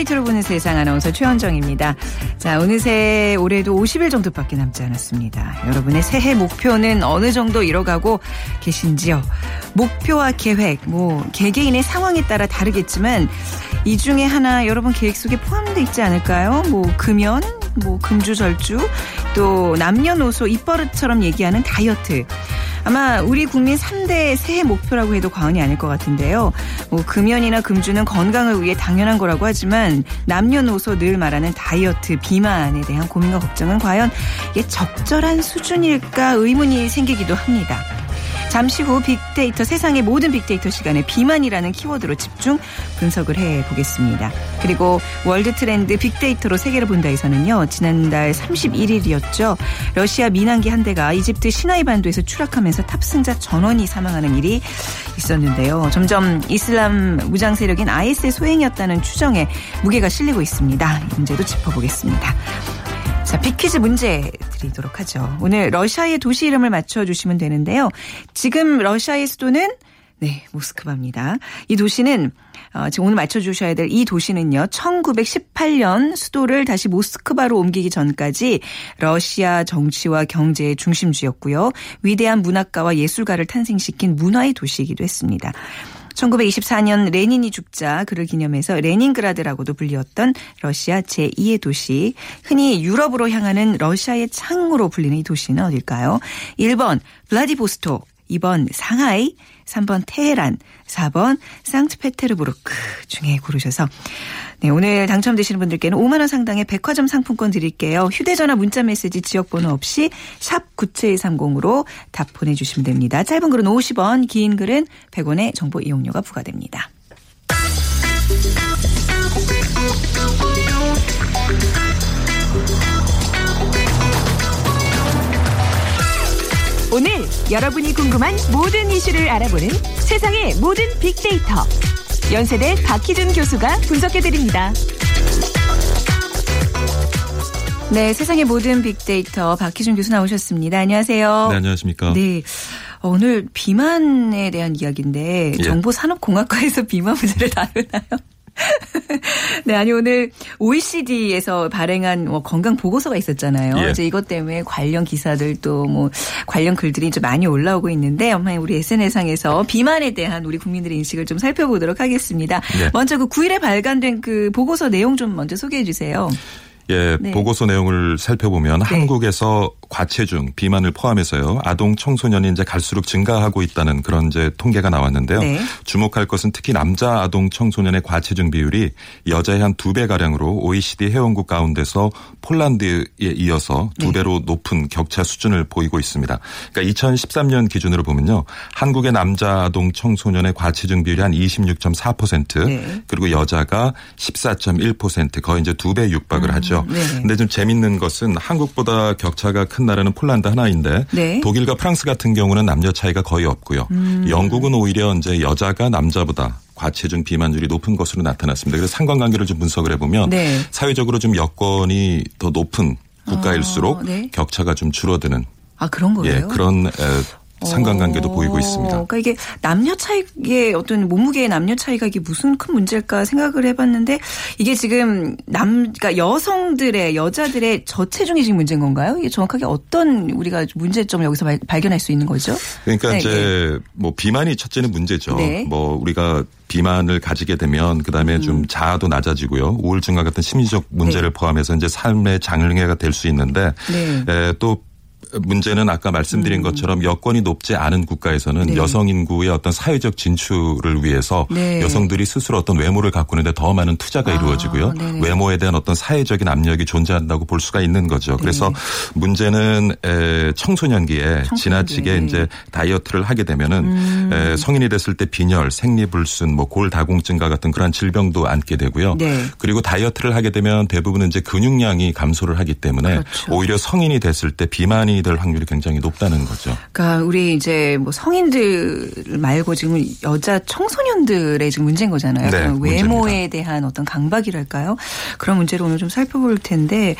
빅데이터로 보는 세상 아나운서 최현정입니다. 자, 어느새 올해도 50일 정도밖에 남지 않았습니다. 여러분의 새해 목표는 어느 정도 이뤄가고 계신지요? 목표와 계획, 뭐 개개인의 상황에 따라 다르겠지만 이 중에 하나 여러분 계획 속에 포함되어 있지 않을까요? 뭐 금연, 뭐 금주절주, 또 남녀노소 입버릇처럼 얘기하는 다이어트. 아마 우리 국민 3대 새해 목표라고 해도 과언이 아닐 것 같은데요. 뭐 금연이나 금주는 건강을 위해 당연한 거라고 하지만 남녀노소 늘 말하는 다이어트, 비만에 대한 고민과 걱정은 과연 이게 적절한 수준일까 의문이 생기기도 합니다. 잠시 후 빅데이터 세상의 모든 빅데이터 시간에 비만이라는 키워드로 집중 분석을 해 보겠습니다. 그리고 월드 트렌드 빅데이터로 세계를 본다에서는요. 지난달 31일이었죠. 러시아 민항기 한 대가 이집트 시나이 반도에서 추락하면서 탑승자 전원이 사망하는 일이 있었는데요. 점점 이슬람 무장 세력인 IS의 소행이었다는 추정에 무게가 실리고 있습니다. 이 문제도 짚어보겠습니다. 자, 빅퀴즈 문제 드리도록 하죠. 오늘 러시아의 도시 이름을 맞춰주시면 되는데요. 지금 러시아의 수도는 네, 모스크바입니다. 이 도시는 어, 지금 오늘 맞춰주셔야 될 이 도시는요, 1918년 수도를 다시 모스크바로 옮기기 전까지 러시아 정치와 경제의 중심지였고요. 위대한 문학가와 예술가를 탄생시킨 문화의 도시이기도 했습니다. 1924년 레닌이 죽자 그를 기념해서 레닌그라드라고도 불리웠던 러시아 제2의 도시. 흔히 유럽으로 향하는 러시아의 창으로 불리는 이 도시는 어딜까요? 1번 블라디보스톡, 2번 상하이, 3번 테헤란, 4번 상트페테르부르크 중에 고르셔서 네, 오늘 당첨되시는 분들께는 5만 원 상당의 백화점 상품권 드릴게요. 휴대 전화 문자 메시지 지역 번호 없이 샵 9730으로 답 보내 주시면 됩니다. 짧은 글은 50원, 긴 글은 100원의 정보 이용료가 부과됩니다. 오늘 여러분이 궁금한 모든 이슈를 알아보는 세상의 모든 빅데이터. 연세대 박희준 교수가 분석해드립니다. 네, 세상의 모든 빅데이터 박희준 교수 나오셨습니다. 안녕하세요. 네, 안녕하십니까. 네. 오늘 비만에 대한 이야기인데 예. 정보산업공학과에서 비만 문제를 다루나요? 네, 아니 오늘 OECD에서 발행한 뭐 건강 보고서가 있었잖아요. 예. 이제 이것 때문에 관련 기사들 또 뭐 관련 글들이 좀 많이 올라오고 있는데 엄마 우리 SNS상에서 비만에 대한 우리 국민들의 인식을 좀 살펴보도록 하겠습니다. 예. 먼저 그 9일에 발간된 그 보고서 내용 좀 먼저 소개해 주세요. 예, 네. 보고서 내용을 살펴보면 네. 한국에서 과체중, 비만을 포함해서요. 아동 청소년이 이제 갈수록 증가하고 있다는 그런 이제 통계가 나왔는데요. 네. 주목할 것은 특히 남자 아동 청소년의 과체중 비율이 여자의 한 두 배 가량으로 OECD 회원국 가운데서 폴란드에 이어서 두 네. 배로 높은 격차 수준을 보이고 있습니다. 그러니까 2013년 기준으로 보면요. 한국의 남자 아동 청소년의 과체중 비율이 한 26.4% 그리고 여자가 14.1% 거의 이제 두 배 육박을 음. 하죠. 네. 근데 좀 재밌는 것은 한국보다 격차가 큰 나라는 폴란드 하나인데 네. 독일과 프랑스 같은 경우는 남녀 차이가 거의 없고요. 음. 영국은 오히려 이제 여자가 남자보다 과체중 비만율이 높은 것으로 나타났습니다. 그래서 상관관계를 좀 분석을 해보면 네. 사회적으로 좀 여건이 더 높은 국가일수록 아, 네. 격차가 좀 줄어드는 아 그런 거예요? 예, 그런 상관관계도 어, 보이고 있습니다. 그러니까 이게 남녀 차이의 어떤 몸무게의 남녀 차이가 이게 무슨 큰 문제일까 생각을 해봤는데 이게 지금 남, 그러니까 여성들의 여자들의 저체중이 지금 문제인 건가요? 이게 정확하게 어떤 우리가 문제점을 여기서 발, 발견할 수 있는 거죠? 그러니까 네, 이제 네. 뭐 비만이 첫째는 문제죠. 네. 뭐 우리가 비만을 가지게 되면 그다음에 음. 좀 자아도 낮아지고요. 우울증과 같은 심리적 문제를 네. 포함해서 이제 삶의 장애가 될 수 있는데 네. 에, 또 문제는 아까 말씀드린 음. 것처럼 여건이 높지 않은 국가에서는 네. 여성 인구의 어떤 사회적 진출을 위해서 네. 여성들이 스스로 어떤 외모를 가꾸는데 더 많은 투자가 아, 이루어지고요. 네네. 외모에 대한 어떤 사회적인 압력이 존재한다고 볼 수가 있는 거죠. 그래서 네. 문제는 청소년기에 청소년기. 지나치게 이제 다이어트를 하게 되면은 음. 성인이 됐을 때 빈혈, 생리불순, 뭐 골다공증과 같은 그러한 질병도 안게 되고요. 네. 그리고 다이어트를 하게 되면 대부분은 이제 근육량이 감소를 하기 때문에 그렇죠. 오히려 성인이 됐을 때 비만이 노안이 될 확률이 굉장히 높다는 거죠. 그러니까 우리 이제 뭐 성인들 말고 지금 여자 청소년들의 지금 문제인 거잖아요. 네, 외모에 대한 어떤 강박이랄까요? 그런 문제를 오늘 좀 살펴볼 텐데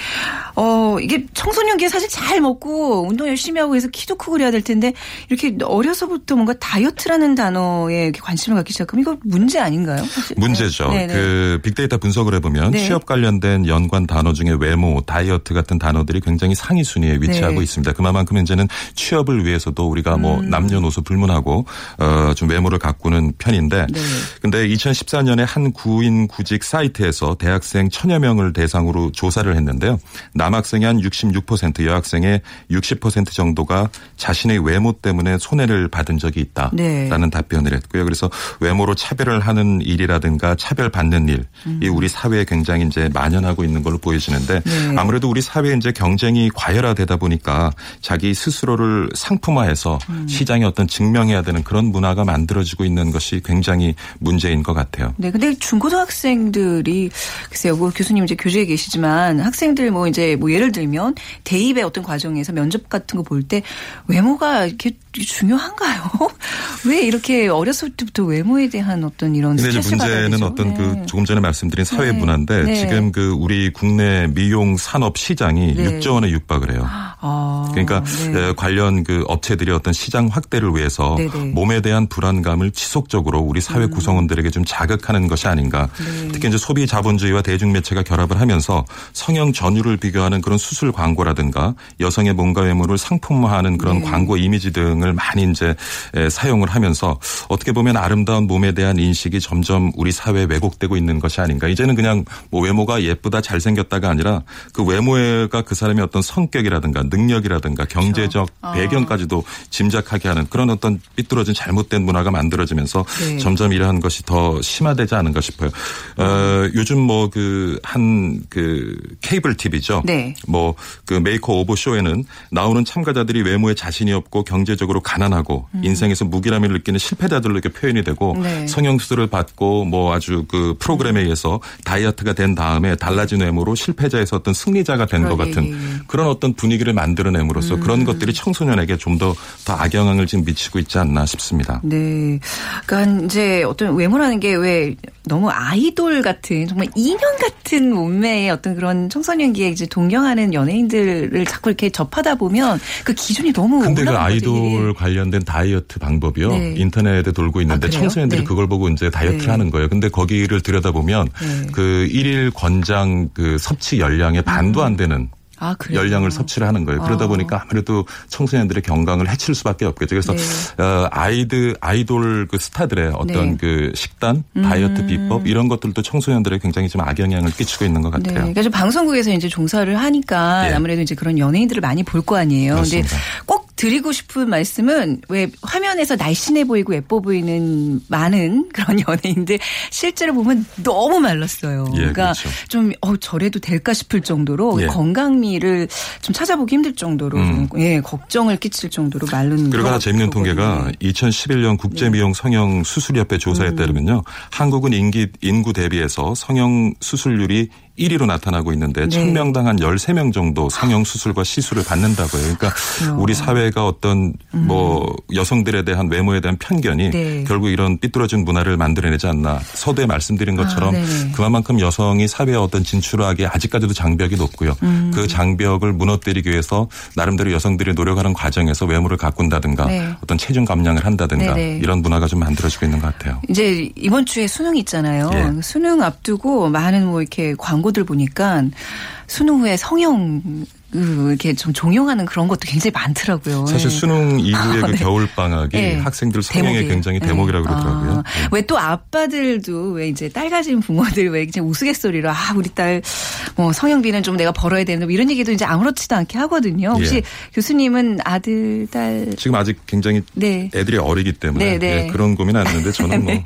어 이게 청소년기에 사실 잘 먹고 운동 열심히 하고 해서 키도 크고 그래야 될 텐데 이렇게 어려서부터 뭔가 다이어트라는 단어에 관심을 갖기 시작하면 이거 문제 아닌가요? 사실? 문제죠. 네네. 네. 그 빅데이터 분석을 해보면 네. 취업 관련된 연관 단어 중에 외모, 다이어트 같은 단어들이 굉장히 상위 순위에 위치하고 네. 있습니다. 그만큼 이제는 취업을 위해서도 우리가 뭐 음. 남녀노소 불문하고 어좀 외모를 가꾸는 편인데 네. 근데 2014년에 한 구인 구직 사이트에서 대학생 천여 명을 대상으로 조사를 했는데요. 남학생의 한 66%, 여학생의 60% 정도가 자신의 외모 때문에 손해를 받은 적이 있다라는 네. 답변을 했고요. 그래서 외모로 차별을 하는 일이라든가 차별받는 일이 음. 우리 사회에 굉장히 이제 만연하고 있는 걸로 보여지는데 네. 아무래도 우리 사회에 이제 경쟁이 과열화되다 보니까 자기 스스로를 상품화해서 음. 시장에 어떤 증명해야 되는 그런 문화가 만들어지고 있는 것이 굉장히 문제인 것 같아요. 네, 근데 중고등학생들이 글쎄요, 뭐 교수님 이제 교재에 계시지만 학생들 뭐 이제 뭐 예를 들면 대입의 어떤 과정에서 면접 같은 거 볼 때 외모가 이렇게 중요한가요? 왜 이렇게 어렸을 때부터 외모에 대한 어떤 이런 근데 이제 문제는? 어떤 네. 그 조금 전에 말씀드린 사회 네. 문화인데 네. 지금 그 우리 국내 미용 산업 시장이 네. 6조 원에 육박을 해요. 아, 그러니까 네. 에, 관련 그 업체들이 어떤 시장 확대를 위해서. 몸에 대한 불안감을 지속적으로 우리 사회 음. 구성원들에게 좀 자극하는 것이 아닌가. 네. 특히 이제 소비 자본주의와 대중매체가 결합을 하면서 성형 전유를 비교하는 그런 수술 광고라든가 여성의 몸과 외모를 상품화하는 그런 네. 광고 이미지 등을 많이 이제 에, 사용을 하면서 어떻게 보면 아름다운 몸에 대한 인식이 점점 우리 사회에 왜곡되고 있는 것이 아닌가. 이제는 그냥 뭐 외모가 예쁘다 잘생겼다가 아니라 그 외모가 그 사람의 어떤 성격이라든가 능력이라든가 경제적 아. 배경까지도 짐작하게 하는 그런 어떤 삐뚤어진 잘못된 문화가 만들어지면서 네. 점점 이러한 것이 더 심화되지 않은가 싶어요. 어, 요즘 뭐 그 한그 케이블 TV죠. 네. 뭐그 makeover 쇼에는 나오는 참가자들이 외모에 자신이 없고 경제적으로 가난하고 인생에서 무기력함을 느끼는 실패자들로 이렇게 표현이 되고 음. 네. 성형수술을 받고 뭐 아주 그 프로그램에 의해서 다이어트가 된 다음에 달라진 외모로 실패자에서 어떤 승리자가 된 것. 같은 그런 어떤 분위기를 만들어냄으로써 음. 그런 것들이 청소년에게 좀더더 악영향을 지금 미치고 있지 않나 싶습니다. 네. 그러니까 이제 어떤 외모라는 게 왜 너무 아이돌 같은 정말 인형 같은 몸매의 어떤 그런 청소년기에 이제 동경하는 연예인들을 자꾸 이렇게 접하다 보면 그 기준이 너무 근데 그 아이돌 이게. 관련된 다이어트 방법이요. 네. 인터넷에 돌고 있는데 아? 청소년들이 네. 그걸 보고 이제 다이어트를 네. 하는 거예요. 근데 거기를 들여다보면 네. 그 일일 권장 그 섭취 열량의 반도 안 되는 아? 열량을 섭취를 하는 거예요. 그러다 아. 보니까 아무래도 청소년들의 건강을 해칠 수밖에 없겠죠. 그래서 네. 어, 아이들 아이돌 그 스타들의 어떤 네. 그 식단, 다이어트 비법 이런 것들도 청소년들에게 굉장히 좀 악영향을 끼치고 있는 것 네. 같아요. 그러니까 좀 방송국에서 이제 종사를 하니까 예. 아무래도 이제 그런 연예인들을 많이 볼 거 아니에요. 그렇습니다. 꼭 드리고 싶은 말씀은 왜 화면에서 날씬해 보이고 예뻐 보이는 많은 그런 연예인들 실제로 보면 너무 말랐어요. 예, 그러니까 그렇죠. 좀 어, 저래도 될까 싶을 정도로 예. 건강미 를 좀 찾아보기 힘들 정도로 음. 좀, 예, 걱정을 끼칠 정도로 마른 그리고 하나 것 재밌는. 통계가 2011년 국제미용 성형 수술협회 조사에 따르면요. 한국은 인기, 인구 대비해서 성형 수술률이 1위로 나타나고 있는데 네. 1000명당 한 13명 정도 성형 수술과 시술을 받는다고 해요. 그러니까 그렇군요. 음. 우리 사회가 어떤 뭐 여성들에 대한 외모에 대한 편견이 네. 결국 이런 삐뚤어진 문화를 만들어내지 않나. 서두에 말씀드린 것처럼 아. 그만큼 여성이 사회에 어떤 진출하기에 아직까지도 장벽이 높고요. 음. 그 장벽을 무너뜨리기 위해서 나름대로 여성들이 노력하는 과정에서 외모를 가꾼다든가 네. 어떤 체중 감량을 한다든가 네네. 이런 문화가 좀 만들어지고 있는 것 같아요. 이제 이번 주에 수능 있잖아요. 예. 수능 앞두고 많은 뭐 이렇게 광고 들 보니까 수능 후에 성형 그 이렇게 좀 종용하는 그런 것도 굉장히 많더라고요. 사실 예. 수능 이후의 아, 그 네. 겨울 방학이 예. 학생들 성형에 대목이에요. 굉장히 대목이라고 예. 그러더라고요. 아, 예. 왜또 아빠들도 왜 이제 딸 가진 부모들 왜 이제 우스갯소리로 아 우리 딸 뭐 성형비는 좀 내가 벌어야 되는 뭐 이런 얘기도 이제 아무렇지도 않게 하거든요. 혹시 예. 교수님은 아들 딸 지금 아직 굉장히 네. 애들이 어리기 때문에 네, 네. 예, 그런 고민 안 했는데 저는 뭐 예.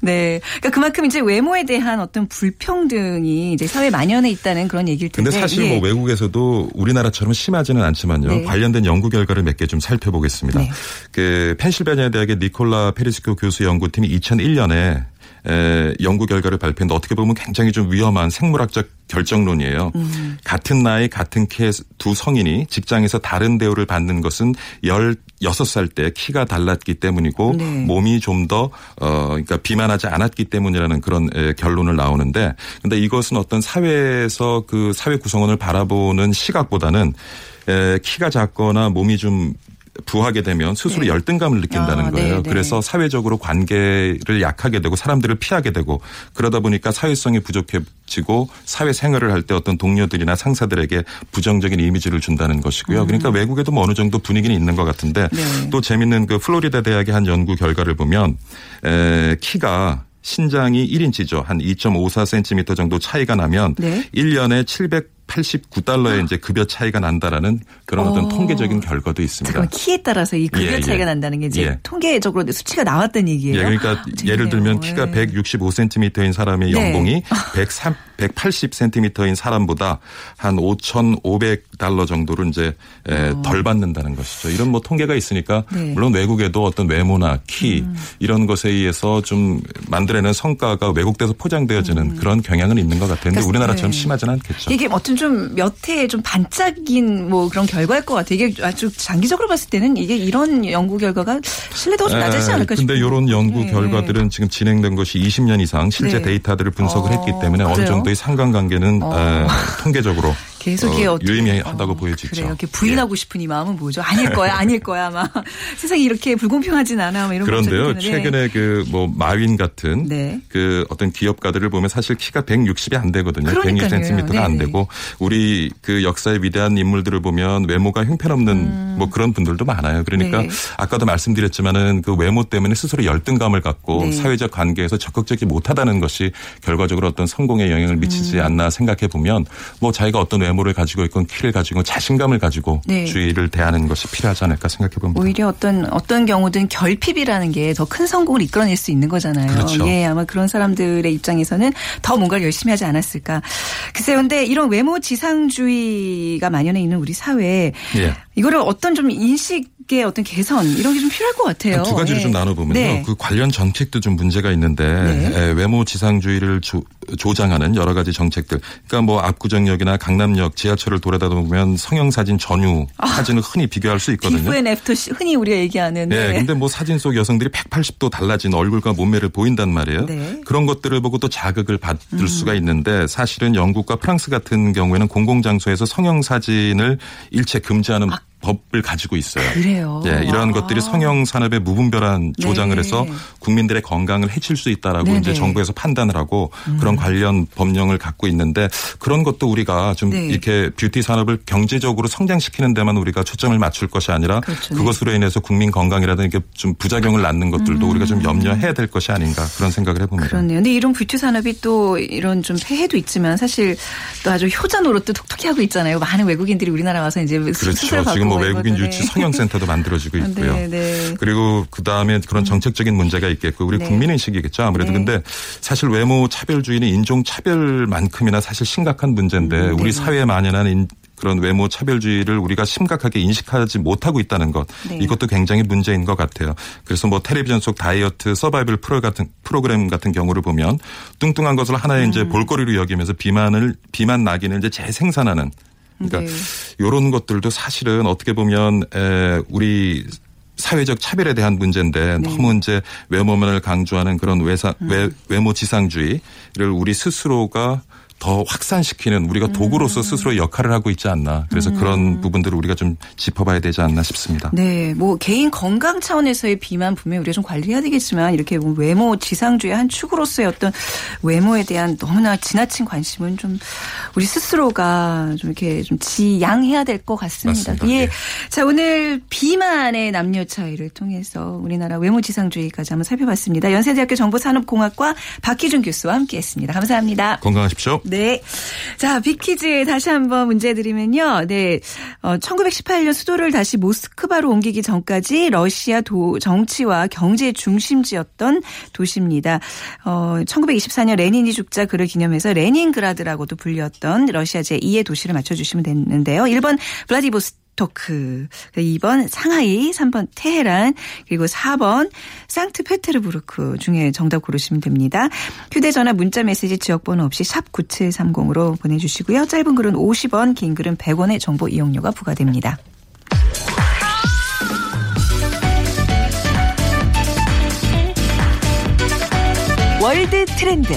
네. 그러니까 그만큼 이제 외모에 대한 어떤 불평등이 이제 사회 만연해 있다는 그런 얘기일 텐데. 근데 사실 예. 뭐 외국에서도 우리나라처럼 심하지는 않지만요. 네. 관련된 연구 결과를 몇 개 좀 살펴보겠습니다. 네. 그 펜실베니아 대학의 니콜라 페리스코 교수 연구팀이 2001년에 에, 연구 결과를 발표했는데 어떻게 보면 굉장히 좀 위험한 생물학적 결정론이에요. 음. 같은 나이 같은 키두 성인이 직장에서 다른 대우를 받는 것은 16살 때 키가 달랐기 때문이고 네. 몸이 좀더 어, 그러니까 비만하지 않았기 때문이라는 그런 에, 결론을 나오는데 근데 이것은 어떤 사회에서 그 사회 구성원을 바라보는 시각보다는 에, 키가 작거나 몸이 좀 부하게 되면 스스로 네. 열등감을 느낀다는 아, 거예요. 네, 네. 그래서 사회적으로 관계를 약하게 되고 사람들을 피하게 되고 그러다 보니까 사회성이 부족해지고 사회 생활을 할 때 어떤 동료들이나 상사들에게 부정적인 이미지를 준다는 것이고요. 음. 그러니까 외국에도 뭐 어느 정도 분위기는 있는 것 같은데 네. 또 재밌는 그 플로리다 대학의 한 연구 결과를 보면 에, 키가 신장이 1인치죠. 한 2.54cm 정도 차이가 나면 네. 1년에 700 89달러의 이제 급여 차이가 난다라는 그런 어떤 어. 통계적인 결과도 있습니다. 그럼 키에 따라서 이 급여 예, 예. 차이가 예. 난다는 게 이제 예. 통계적으로 수치가 나왔던 얘기예요. 예, 그러니까 아, 예를 들면 키가 165cm인 사람의 네. 연봉이 103 180cm인 사람보다 한 5,500달러 정도로 이제 어. 덜 받는다는 것이죠. 이런 뭐 통계가 있으니까 네. 물론 외국에도 어떤 외모나 키 음. 이런 것에 의해서 좀 만들어낸 성과가 왜곡돼서 포장되어지는 음. 그런 경향은 있는 것 같은데 그러니까, 우리나라처럼 네. 심하지는 않겠죠. 이게 어떤 좀 몇 해 좀 반짝인 뭐 그런 결과일 것 같아요. 이게 아주 장기적으로 봤을 때는 이게 이런 연구 결과가 신뢰도가 좀 낮지 않을까 싶은데 이런 연구 네. 결과들은 지금 진행된 것이 20년 이상 실제 네. 데이터들을 분석을 어. 했기 때문에 어느 정도의 상관관계는 어. 통계적으로 계속 어, 유의미하다고 어, 보여지죠. 그래요. 이렇게 부인하고 예. 싶은 이 마음은 뭐죠? 아닐 거야, 아닐 거야, 아마 세상이 이렇게 불공평하진 않아. 뭐 이런 그런데요, 최근에 그 뭐 마윈 같은 네. 그 어떤 기업가들을 보면 사실 키가 160이 안 되거든요. 그러니까요. 160cm가 안 되고 우리 그 역사의 위대한 인물들을 보면 외모가 형편없는 음. 뭐 그런 분들도 많아요. 그러니까 네. 아까도 말씀드렸지만은 그 외모 때문에 스스로 열등감을 갖고 네. 사회적 관계에서 적극적이 못하다는 것이 결과적으로 어떤 성공에 영향을 미치지 음. 않나 생각해 보면 뭐 자기가 어떤 외모 외모를 가지고 있건 키를 가지고 자신감을 가지고 네. 주의를 대하는 것이 필요하지 않을까 생각해 봅니다. 오히려 어떤 어떤 경우든 결핍이라는 게 더 큰 성공을 이끌어낼 수 있는 거잖아요. 그렇죠. 예, 아마 그런 사람들의 입장에서는 더 뭔가를 열심히 하지 않았을까. 글쎄요, 근데 이런 외모 지상주의가 만연해 있는 우리 사회에 예. 이거를 어떤 좀 인식의 어떤 개선 이런 게 좀 필요할 것 같아요. 두 가지를 네. 좀 나눠보면요. 네. 그 관련 정책도 좀 문제가 있는데 네. 외모 지상주의를 조, 조장하는 여러 가지 정책들. 그러니까 뭐 압구정역이나 강남역 지하철을 돌아다 보면 성형사진 전후 아. 사진을 흔히 비교할 수 있거든요. before and after 흔히 우리가 얘기하는. 네. 네. 근데 뭐 사진 속 여성들이 180도 달라진 얼굴과 몸매를 보인단 말이에요. 네. 그런 것들을 보고 또 자극을 받을 음. 수가 있는데 사실은 영국과 프랑스 같은 경우에는 공공장소에서 성형 사진을 일체 금지하는 아. 법을 가지고 있어요. 그래요. 예, 이러한 아. 것들이 성형 산업에 무분별한 조장을 네. 해서 국민들의 건강을 해칠 수 있다라고 네네. 이제 정부에서 판단을 하고 음. 그런 관련 법령을 갖고 있는데 그런 것도 우리가 좀 네. 이렇게 뷰티 산업을 경제적으로 성장시키는 데만 우리가 초점을 맞출 것이 아니라 그렇죠. 네. 그것으로 인해서 국민 건강이라든지 좀 부작용을 낳는 것들도 음. 우리가 좀 염려해야 될 것이 아닌가 그런 생각을 해봅니다. 그렇네요. 근데 이런 뷰티 산업이 또 이런 좀 폐해도 있지만 사실 또 아주 효자 노릇도 톡톡히 하고 있잖아요. 많은 외국인들이 우리나라 와서 이제 그렇죠. 지금 뭐 외국인 유치 성형센터도 만들어지고 아, 있고요. 네, 네. 그리고 그 다음에 그런 음. 정책적인 문제가 있겠고 우리 네. 국민의식이겠죠. 아무래도 네. 근데 사실 외모 차별주의는 인종 차별만큼이나 사실 심각한 문제인데 음, 우리 네. 사회에 만연한 그런 외모 차별주의를 우리가 심각하게 인식하지 못하고 있다는 것 네. 이것도 굉장히 문제인 것 같아요. 그래서 뭐 텔레비전 속 다이어트 서바이벌 프로 같은 프로그램 같은 경우를 보면 뚱뚱한 것을 하나의 음. 이제 볼거리로 여기면서 비만을 비만 낙인을 이제 재생산하는 그러니까 네. 이런 것들도 사실은 어떻게 보면 에 우리 사회적 차별에 대한 문제인데 네. 너무 이제 외모면을 강조하는 그런 외사, 음. 외, 외모 지상주의를 우리 스스로가 더 확산시키는 우리가 음. 도구로서 스스로 역할을 하고 있지 않나. 그래서 음. 그런 부분들을 우리가 좀 짚어봐야 되지 않나 싶습니다. 네. 뭐 개인 건강 차원에서의 비만 분명히 우리가 좀 관리해야 되겠지만 이렇게 뭐 외모 지상주의 한 축으로서의 어떤 외모에 대한 너무나 지나친 관심은 좀 우리 스스로가 좀 이렇게 좀 지양해야 될 것 같습니다. 맞습니다. 예. 네. 자, 오늘 비만의 남녀 차이를 통해서 우리나라 외모 지상주의까지 한번 살펴봤습니다. 연세대학교 정보산업공학과 박희준 교수와 함께 했습니다. 감사합니다. 건강하십시오. 네. 자, 빅퀴즈 다시 한번 문제 드리면요. 네. 어, 1918년 수도를 다시 모스크바로 옮기기 전까지 러시아 도, 정치와 경제 중심지였던 도시입니다. 어, 1924년 레닌이 죽자 그를 기념해서 레닌그라드라고도 불렸던 러시아 제2의 도시를 맞춰주시면 되는데요. 1번 블라디보스 토크 보스토크, 2번 상하이, 3번 테헤란, 그리고 4번 상트페테르부르크 중에 정답 고르시면 됩니다. 휴대전화 문자 메시지 지역번호 없이 샵 9730으로 보내주시고요. 짧은 글은 50원, 긴 글은 100원의 정보 이용료가 부과됩니다. 월드 트렌드.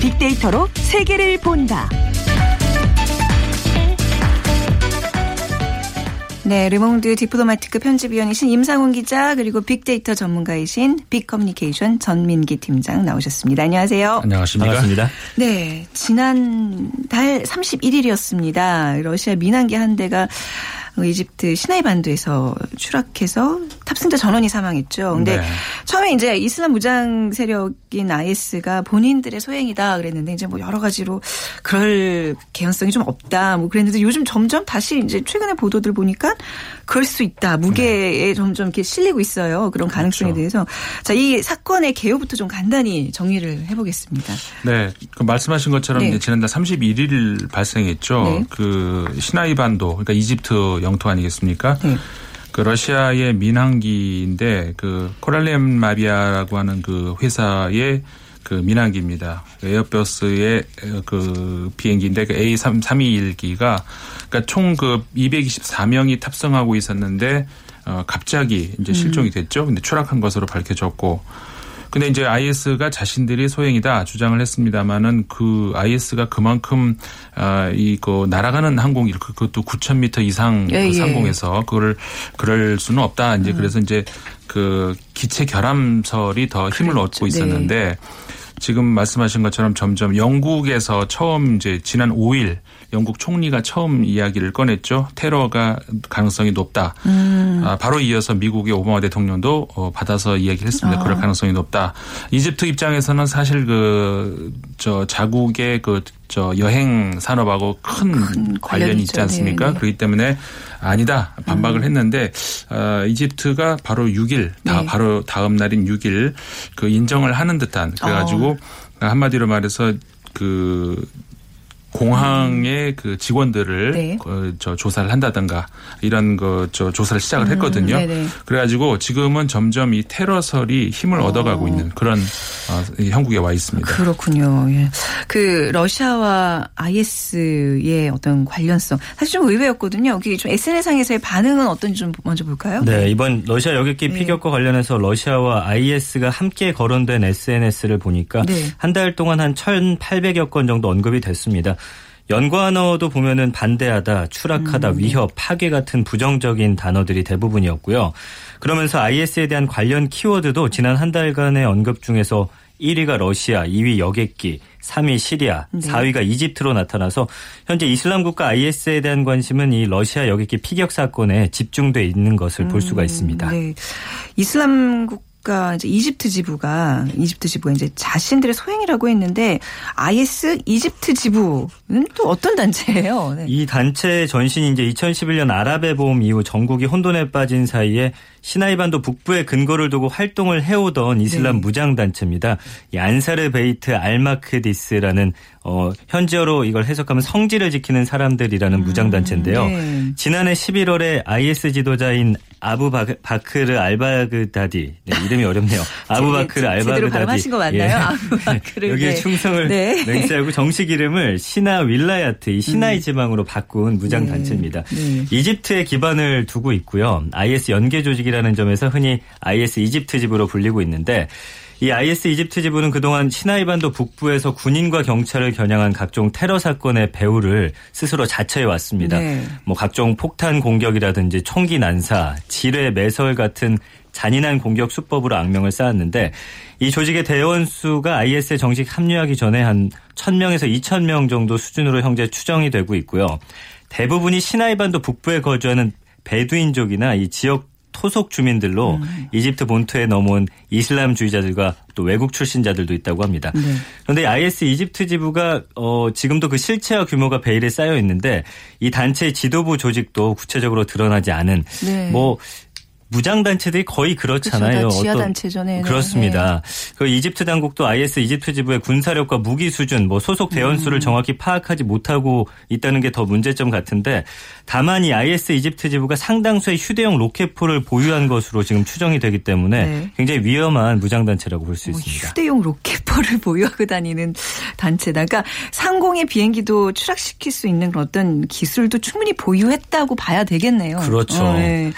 빅데이터로 세계를 본다. 네, 르몽드 디플로마티크 편집위원이신 임상훈 기자 그리고 빅데이터 전문가이신 빅커뮤니케이션 전민기 팀장 나오셨습니다. 안녕하세요. 안녕하십니까. 반갑습니다. 네, 지난달 31일이었습니다. 러시아 민항기 한 대가 이집트 시나이 반도에서 추락해서 탑승자 전원이 사망했죠. 근데 네. 처음에 이제 이슬람 무장 세력인 IS가 본인들의 소행이다 그랬는데 이제 뭐 여러 가지로 그럴 개연성이 좀 없다 뭐 그랬는데 요즘 점점 다시 이제 최근에 보도들 보니까 그럴 수 있다. 무게에 네. 점점 이렇게 실리고 있어요. 그런 가능성에 그렇죠. 대해서 자, 이 사건의 개요부터 좀 간단히 정리를 해 보겠습니다. 네. 그 말씀하신 것처럼 네. 지난달 31일 발생했죠. 네. 그 시나이 반도 그러니까 이집트 영토 아니겠습니까? 네. 그 러시아의 민항기인데 그 코랄렘 마비아라고 하는 그 회사의 그 민항기입니다. 에어버스의 그 비행기인데 그 A321기가 그러니까 총 그 224명이 탑승하고 있었는데 어 갑자기 이제 실종이 됐죠. 근데 추락한 것으로 밝혀졌고 근데 이제 IS가 자신들이 소행이다 주장을 했습니다마는 그 IS가 그만큼 아 이그 날아가는 항공기 그것도 9,000m 이상 예, 그 예. 상공에서 그거를 그럴 수는 없다. 이제 음. 그래서 이제 그 기체 결함설이 더 힘을 그렇죠. 얻고 있었는데 네. 지금 말씀하신 것처럼 점점 영국에서 처음 이제 지난 5일 영국 총리가 처음 이야기를 꺼냈죠. 테러가 가능성이 높다. 음. 아, 바로 이어서 미국의 오바마 대통령도 어, 받아서 이야기를 했습니다. 어. 그럴 가능성이 높다. 이집트 입장에서는 사실 그 저 자국의 그 저 여행 산업하고 큰, 큰 관련이 있지 않습니까? 네네. 네. 그렇기 때문에 아니다 반박을 음. 했는데 어, 이집트가 바로 6일 다 네. 바로 다음 날인 6일 그 인정을 하는 듯한 그래가지고 어. 한마디로 말해서 그 공항의 그 직원들을 네. 그저 조사를 한다든가 이런 거 저 조사를 시작을 음, 했거든요. 음, 그래가지고 지금은 점점 이 테러설이 힘을 어. 얻어가고 있는 그런 어, 형국에 와 있습니다. 그렇군요. 예. 그 러시아와 IS의 어떤 관련성 사실 좀 의외였거든요. 여기 좀 SNS상에서의 반응은 어떤지 좀 먼저 볼까요? 네, 이번 러시아 여객기 네. 피격과 관련해서 러시아와 IS가 함께 거론된 SNS를 보니까 네. 한달 동안 한 1,800여 건 정도 언급이 됐습니다. 연관어도 보면은 반대하다, 추락하다, 음. 위협, 파괴 같은 부정적인 단어들이 대부분이었고요. 그러면서 IS에 대한 관련 키워드도 지난 한 달간의 언급 중에서 1위가 러시아, 2위 여객기, 3위 시리아, 네. 4위가 이집트로 나타나서 현재 이슬람 국가 IS에 대한 관심은 이 러시아 여객기 피격 사건에 집중돼 있는 것을 볼 수가 음, 있습니다. 네. 이슬람 국 그러니까 이제 이집트 지부가 이집트 지부가 이제 자신들의 소행이라고 했는데 IS 이집트 지부는 또 어떤 단체예요? 네. 이 단체 전신이 이제 2011년 아랍의 봄 이후 정국이 혼돈에 빠진 사이에 시나이반도 북부에 근거를 두고 활동을 해오던 이슬람 네. 무장 단체입니다. 이 안사르 베이트 알마크디스라는 어, 현지어로 이걸 해석하면 성지를 지키는 사람들이라는 음, 무장 단체인데요. 네. 지난해 11월에 IS 지도자인 아부 바크르 알바그다디 네, 이름이 어렵네요. 아부 바크르 알바그다디 발음하신 거 맞나요? 예. 아부 바크르 여기에 네. 충성을 네. 맹세하고 정식 이름을 시나 윌라야트 이 시나이 음. 지방으로 바꾼 무장 단체입니다. 네. 네. 이집트에 기반을 두고 있고요. IS 연계 조직이라는 점에서 흔히 IS 이집트 집으로 불리고 있는데 이 IS 이집트 지부는 그동안 시나이반도 북부에서 군인과 경찰을 겨냥한 각종 테러 사건의 배후를 스스로 자처해 왔습니다. 네. 뭐 각종 폭탄 공격이라든지 총기 난사, 지뢰 매설 같은 잔인한 공격 수법으로 악명을 쌓았는데 이 조직의 대원 수가 IS에 정식 합류하기 전에 한 1000명에서 2000명 정도 수준으로 현재 추정이 되고 있고요. 대부분이 시나이반도 북부에 거주하는 베두인족이나 이 지역 토속 주민들로 음. 이집트 본토에 넘어온 이슬람주의자들과 또 외국 출신자들도 있다고 합니다. 네. 그런데 IS 이집트 지부가 어 지금도 그 실체와 규모가 베일에 쌓여 있는데 이 단체의 지도부 조직도 구체적으로 드러나지 않은 네. 뭐 무장 단체들이 거의 그렇잖아요. 그렇죠. 지하 단체전에 그렇습니다. 네. 그 이집트 당국도 IS 이집트 지부의 군사력과 무기 수준, 뭐 소속 대원 수를 음. 정확히 파악하지 못하고 있다는 게 더 문제점 같은데 다만 이 IS 이집트 지부가 상당수의 휴대용 로켓포를 보유한 것으로 지금 추정이 되기 때문에 네. 굉장히 위험한 무장 단체라고 볼수 뭐 있습니다. 휴대용 로켓포를 보유하고 다니는 단체다. 그러니까 상공의 비행기도 추락시킬 수 있는 어떤 기술도 충분히 보유했다고 봐야 되겠네요. 그렇죠. 어, 네.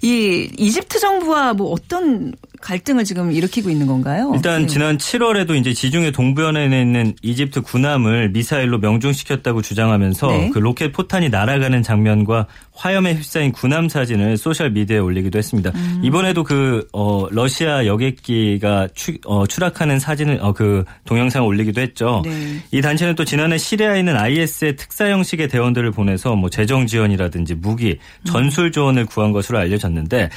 이 이집트 정부와 뭐 어떤 갈등을 지금 일으키고 있는 건가요? 일단 네. 지난 7월에도 이제 지중해 동부 연안에 있는 이집트 군함을 미사일로 명중시켰다고 주장하면서 네. 그 로켓 포탄이 날아가는 장면과 화염에 휩싸인 군함 사진을 소셜 미디어에 올리기도 했습니다. 음. 이번에도 그 어, 러시아 여객기가 추, 어, 추락하는 사진을 어, 그 동영상을 올리기도 했죠. 네. 이 단체는 또 지난해 시리아에 있는 IS의 특사 형식의 대원들을 보내서 뭐 재정 지원이라든지 무기, 전술 조언을 구한 것으로 알려졌는데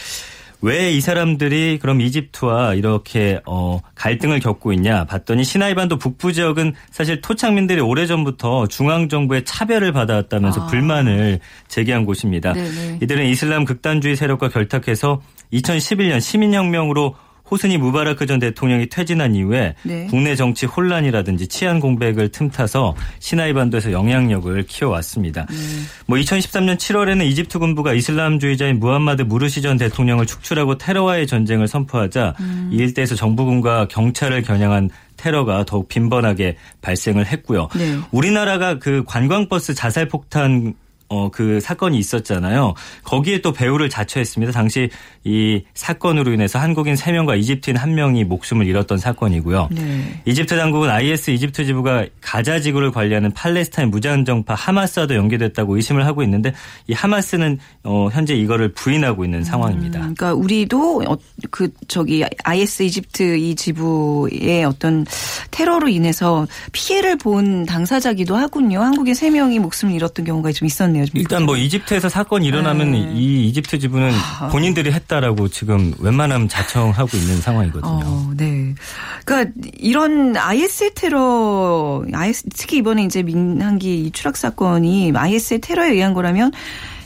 왜 이 사람들이 그럼 이집트와 이렇게 어 갈등을 겪고 있냐 봤더니 시나이반도 북부 지역은 사실 토착민들이 오래전부터 중앙 정부의 차별을 받아왔다면서 아. 불만을 제기한 곳입니다. 네네. 이들은 이슬람 극단주의 세력과 결탁해서 2011년 시민혁명으로 호스니 무바라크 전 대통령이 퇴진한 이후에 네. 국내 정치 혼란이라든지 치안 공백을 틈타서 시나이 반도에서 영향력을 키워왔습니다. 음. 뭐 2013년 7월에는 이집트 군부가 이슬람주의자인 무함마드 무르시 전 대통령을 축출하고 테러와의 전쟁을 선포하자 음. 이 일대에서 정부군과 경찰을 겨냥한 테러가 더욱 빈번하게 발생을 했고요. 네. 우리나라가 그 관광버스 자살 폭탄 어, 그 사건이 있었잖아요. 거기에 또 배우를 자처했습니다. 당시 이 사건으로 인해서 한국인 3명과 이집트인 1명이 목숨을 잃었던 사건이고요. 네. 이집트 당국은 IS 이집트 지부가 가자 지구를 관리하는 팔레스타인 무장정파 하마스와도 연계됐다고 의심을 하고 있는데 이 하마스는 어, 현재 이거를 부인하고 있는 상황입니다. 음, 그러니까 우리도 어, 그 저기 IS 이집트 이 지부의 어떤 테러로 인해서 피해를 본 당사자기도 하군요. 한국인 3명이 목숨을 잃었던 경우가 좀 있었네요. 있네요. 일단 뭐 이집트에서 사건이 일어나면 네. 이 이집트 지부는 아. 본인들이 했다라고 지금 웬만하면 자청하고 있는 상황이거든요. 어, 네. 그러니까 이런 IS 테러, IS 특히 이번에 이제 민항기 추락 사건이 IS 테러에 의한 거라면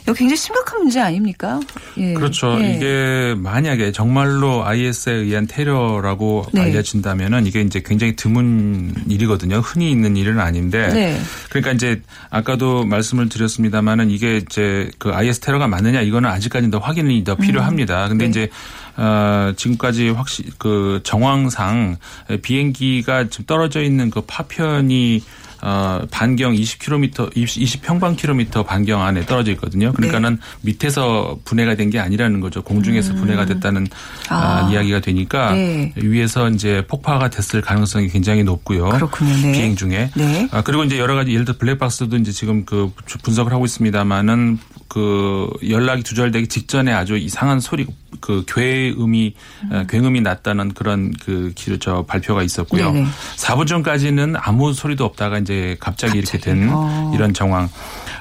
이거 굉장히 심각한 문제 아닙니까? 예. 그렇죠. 예. 이게 만약에 정말로 IS에 의한 테러라고 네. 알려진다면은 이게 이제 굉장히 드문 일이거든요. 흔히 있는 일은 아닌데. 네. 그러니까 이제 아까도 말씀을 드렸습니다만은 이게 이제 그 IS 테러가 맞느냐 이거는 아직까지는 더 확인이 더 필요합니다. 음. 근데 네. 이제 어, 지금까지 확실 그 정황상 비행기가 지금 떨어져 있는 그 파편이 어, 반경 20km, 20, 평방 킬로미터 반경 안에 떨어져 있거든요. 그러니까는 네. 밑에서 분해가 된 게 아니라는 거죠. 공중에서 음. 분해가 됐다는 아. 아. 이야기가 되니까 네. 위에서 이제 폭파가 됐을 가능성이 굉장히 높고요. 그렇군요. 네. 비행 중에. 네. 아, 그리고 이제 여러 가지 예를 들어 블랙박스도 이제 지금 그 분석을 하고 있습니다만은 그 연락이 두절되기 직전에 아주 이상한 소리 그 괴음이 음. 굉음이 났다는 그런 그저 발표가 있었고요. 네네. 4분 전까지는 아무 소리도 없다가 이제 갑자기, 갑자기. 이렇게 된 어. 이런 정황.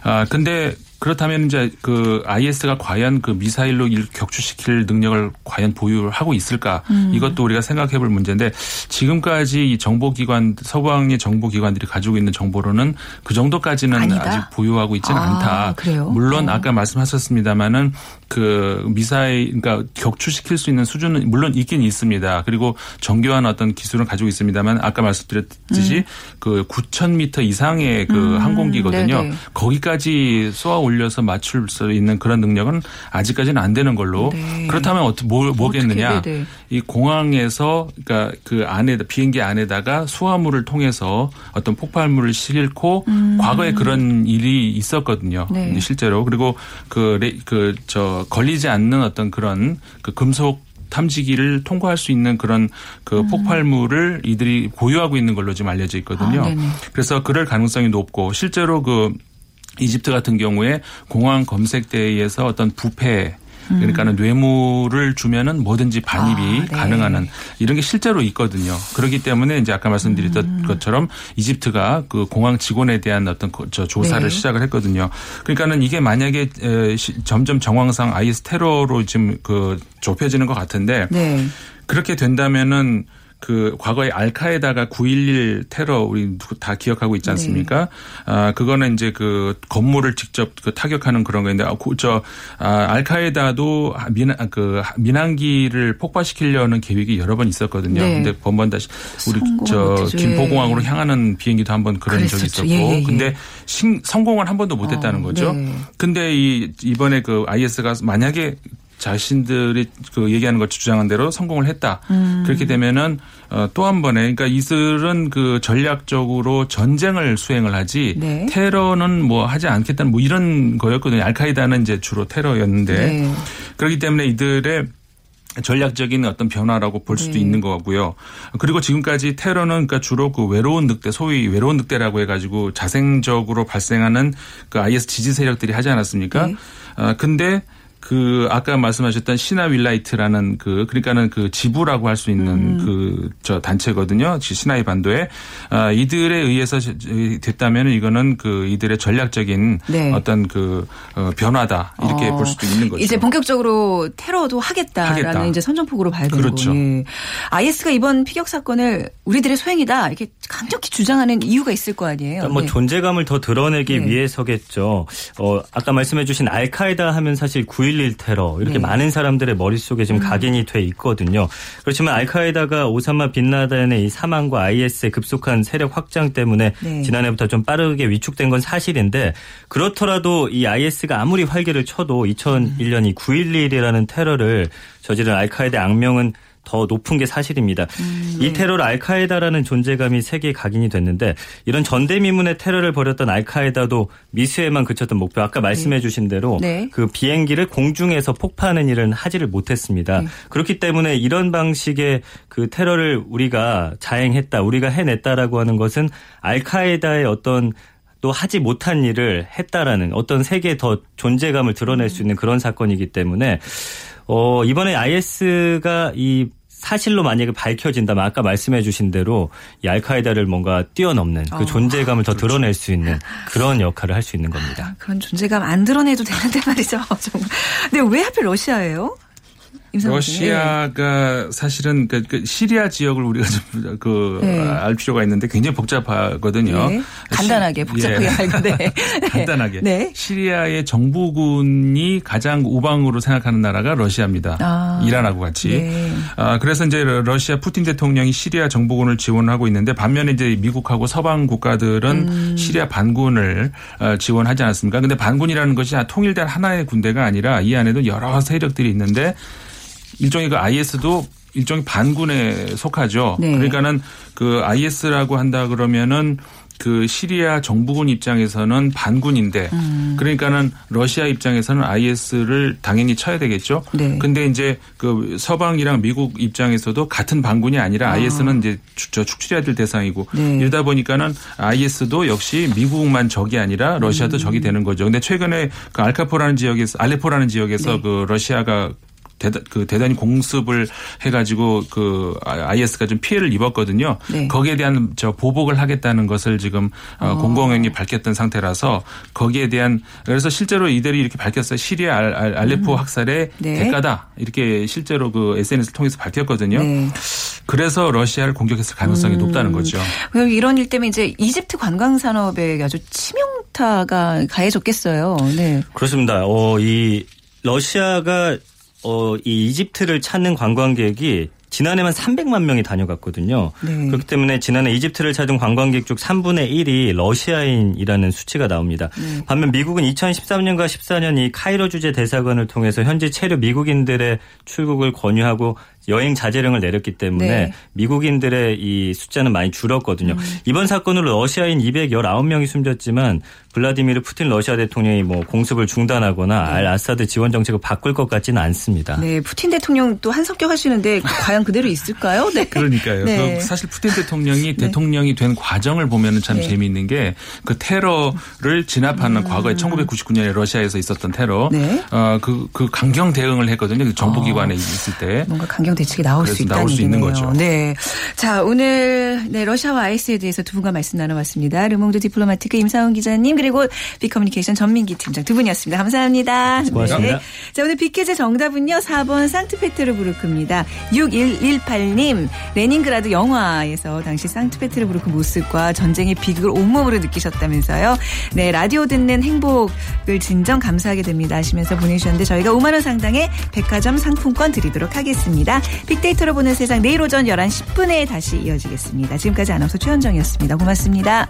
아 근데 그렇다면 이제 그 IS가 과연 그 미사일로 격추시킬 능력을 과연 보유하고 있을까? 음. 이것도 우리가 생각해 볼 문제인데 지금까지 이 정보기관 서방의 정보기관들이 가지고 있는 정보로는 그 정도까지는 아니다. 아직 보유하고 있지는 아, 않다. 그래요? 물론 어. 아까 말씀하셨습니다마는 그 미사일 그러니까 격추시킬 수 있는 수준은 물론 있긴 있습니다. 그리고 정교한 어떤 기술을 가지고 있습니다만 아까 말씀드렸듯이 음. 그 9,000m 이상의 그 음. 항공기거든요. 네네. 거기까지 쏘아 올려서 맞출 수 있는 그런 능력은 아직까지는 안 되는 걸로. 네. 그렇다면 어떻게 뭐, 뭐겠느냐? 어떻게, 이 공항에서 그러니까 그 안에 비행기 안에다가 수화물을 통해서 어떤 폭발물을 싣고 음. 과거에 그런 일이 있었거든요. 네. 실제로 그리고 그 그 저 걸리지 않는 어떤 그런 그 금속 탐지기를 통과할 수 있는 그런 그 음. 폭발물을 이들이 보유하고 있는 걸로 지금 알려져 있거든요. 아, 그래서 그럴 가능성이 높고 실제로 그 이집트 같은 경우에 공항 검색대에서 어떤 부패 그러니까는 뇌물을 주면은 뭐든지 반입이 아, 네. 가능한 이런 게 실제로 있거든요. 그렇기 때문에 이제 아까 말씀드렸던 음. 것처럼 이집트가 그 공항 직원에 대한 어떤 저 조사를 네. 시작을 했거든요. 그러니까는 이게 만약에 점점 정황상 IS 테러로 지금 그 좁혀지는 것 같은데 네. 그렇게 된다면은 그 과거에 알카에다가 9.11 테러 우리 다 기억하고 있지 않습니까? 네. 아 그거는 이제 그 건물을 직접 그 타격하는 그런 건데 아, 저 아, 알카에다도 민그 아, 민항기를 폭파시키려는 계획이 여러 번 있었거든요. 네. 근데 번번 다시 우리 저 김포공항으로 향하는 비행기도 한 번 그런 그랬었죠. 적이 있었고, 예, 예, 예. 근데 신, 성공을 한 번도 못했다는 어, 거죠. 네. 근데 이 이번에 그 IS가 만약에 자신들이 그 얘기하는 것 주장한 대로 성공을 했다. 음. 그렇게 되면은 어, 또한 번에 그러니까 이들은 그 전략적으로 전쟁을 수행을 하지 네. 테러는 뭐 하지 않겠다는 뭐 이런 거였거든요. 알카이다는 이제 주로 테러였는데 네. 그렇기 때문에 이들의 전략적인 어떤 변화라고 볼 수도 네. 있는 거고요. 그리고 지금까지 테러는 그러니까 주로 그 외로운 늑대, 소위 외로운 늑대라고 해가지고 자생적으로 발생하는 그 IS 지지 세력들이 하지 않았습니까? 네. 아 근데 그 아까 말씀하셨던 시나 윌라야트라는 그 그러니까는 그 지부라고 할 수 있는 음. 그저 단체거든요. 시나이 반도에 아, 이들에 의해서 됐다면 이거는 그 이들의 전략적인 네. 어떤 그 어, 변화다 이렇게 어. 볼 수도 있는 거죠. 이제 본격적으로 테러도 하겠다라는 하겠다. 이제 선전포고로 봐야 되는 그렇죠. 예. IS가 이번 피격 사건을 우리들의 소행이다 이렇게 강력히 주장하는 이유가 있을 거 아니에요. 그러니까 뭐 네. 존재감을 더 드러내기 네. 위해서겠죠. 어, 아까 말씀해주신 알카에다 하면 사실 9 9.11 테러 이렇게 네. 많은 사람들의 머릿속에 지금 음. 각인이 돼 있거든요. 그렇지만 알카에다가 오사마 빈라덴의 이 사망과 IS의 급속한 세력 확장 때문에 네. 지난해부터 좀 빠르게 위축된 건 사실인데 그렇더라도 이 IS가 아무리 활개를 쳐도 2001년 이 9.11이라는 테러를 저지른 알카에다 악명은 더 높은 게 사실입니다. 음, 네. 이 테러를 알카에다라는 존재감이 세계에 각인이 됐는데 이런 전대미문의 테러를 벌였던 알카에다도 미수에만 그쳤던 목표 아까 말씀해 네. 주신 대로 네. 그 비행기를 공중에서 폭파하는 일은 하지를 못했습니다. 네. 그렇기 때문에 이런 방식의 그 테러를 우리가 자행했다, 우리가 해냈다라고 하는 것은 알카에다의 어떤 또 하지 못한 일을 했다라는 어떤 세계의 더 존재감을 드러낼 수 있는 그런 사건이기 때문에 어, 이번에 IS가 이 사실로 만약에 밝혀진다면 아까 말씀해 주신 대로 이 알카에다를 뭔가 뛰어넘는 그 어, 존재감을 더 그렇죠. 드러낼 수 있는 그런 역할을 할 수 있는 겁니다. 아, 그런 존재감 안 드러내도 되는데 말이죠. 정말. 근데 왜 하필 러시아예요? 러시아가 사실은 그, 그 시리아 지역을 우리가 좀 그알 네. 필요가 있는데 굉장히 복잡하거든요. 네. 간단하게 복잡하게 예. 알고 네. 간단하게 네. 시리아의 정부군이 가장 우방으로 생각하는 나라가 러시아입니다. 아. 이란하고 같이. 네. 아, 그래서 이제 러시아 푸틴 대통령이 시리아 정부군을 지원하고 있는데 반면에 이제 미국하고 서방 국가들은 음. 시리아 반군을 어, 지원하지 않았습니까? 근데 반군이라는 것이 통일된 하나의 군대가 아니라 이 안에도 여러 세력들이 있는데 일종의 그 IS도 일종의 반군에 속하죠. 네. 그러니까는 그 IS라고 한다 그러면은 그 시리아 정부군 입장에서는 반군인데 음. 그러니까는 러시아 입장에서는 IS를 당연히 쳐야 되겠죠. 네. 근데 이제 그 서방이랑 미국 입장에서도 같은 반군이 아니라 아. IS는 이제 저 축출해야 될 대상이고 네. 이러다 보니까는 IS도 역시 미국만 적이 아니라 러시아도 음. 적이 되는 거죠. 근데 최근에 그 알카포라는 지역에서 알레포라는 지역에서 네. 그 러시아가 대다, 그 대단히 공습을 해가지고 그 IS가 좀 피해를 입었거든요. 네. 거기에 대한 저 보복을 하겠다는 것을 지금 어. 어. 공공연히 밝혔던 상태라서 거기에 대한 그래서 실제로 이들이 이렇게 밝혔어요. 시리아 알, 알, 알레포 음. 학살의 네. 대가다 이렇게 실제로 그 SNS를 통해서 밝혔거든요. 네. 그래서 러시아를 공격했을 가능성이 음. 높다는 거죠. 이런 일 때문에 이제 이집트 관광 산업에 아주 치명타가 가해졌겠어요. 네. 그렇습니다. 어, 이 러시아가 어, 이 이집트를 찾는 관광객이 지난해만 300만 명이 다녀갔거든요. 네. 그렇기 때문에 지난해 이집트를 찾은 관광객 중 3분의 1이 러시아인이라는 수치가 나옵니다. 네. 반면 미국은 2013년과 14년 이 카이로 주재 대사관을 통해서 현지 체류 미국인들의 출국을 권유하고 여행 자제령을 내렸기 때문에 네. 미국인들의 이 숫자는 많이 줄었거든요. 음. 이번 사건으로 러시아인 219명이 숨졌지만 블라디미르 푸틴 러시아 대통령이 뭐 공습을 중단하거나 네. 알 아사드 지원 정책을 바꿀 것 같지는 않습니다. 네, 푸틴 대통령 또 한 성격 하시는데 과연 그대로 있을까요? 네. 그러니까요. 네. 그 사실 푸틴 대통령이 네. 대통령이 된 과정을 보면은 참 네. 재미있는 게 그 테러를 진압하는 음. 과거에 1999년에 러시아에서 있었던 테러, 네. 어그그 그 강경 대응을 했거든요. 그 정부기관에 어. 있을 때. 뭔가 강경 대응 대책이 나올 수 있다는 나올 수 있는 거죠. 네. 자, 오늘 네, 러시아와 IS에 대해서 두 분과 말씀 나눠봤습니다. 르몽드 디플로마티크 임상훈 기자님 그리고 빅커뮤니케이션 전민기 팀장 두 분이었습니다. 감사합니다. 고맙습니다. 네. 자, 오늘 빅퀴즈 정답은요. 4번 상트페테르부르크입니다. 6118님 레닌그라드 영화에서 당시 상트페테르부르크 모습과 전쟁의 비극을 온몸으로 느끼셨다면서요. 네, 라디오 듣는 행복을 진정 감사하게 됩니다 하시면서 보내주셨는데 저희가 5만 원 상당의 백화점 상품권 드리도록 하겠 빅데이터로 보는 세상 내일 오전 11시 10분에 다시 이어지겠습니다. 지금까지 아나운서 최현정이었습니다. 고맙습니다.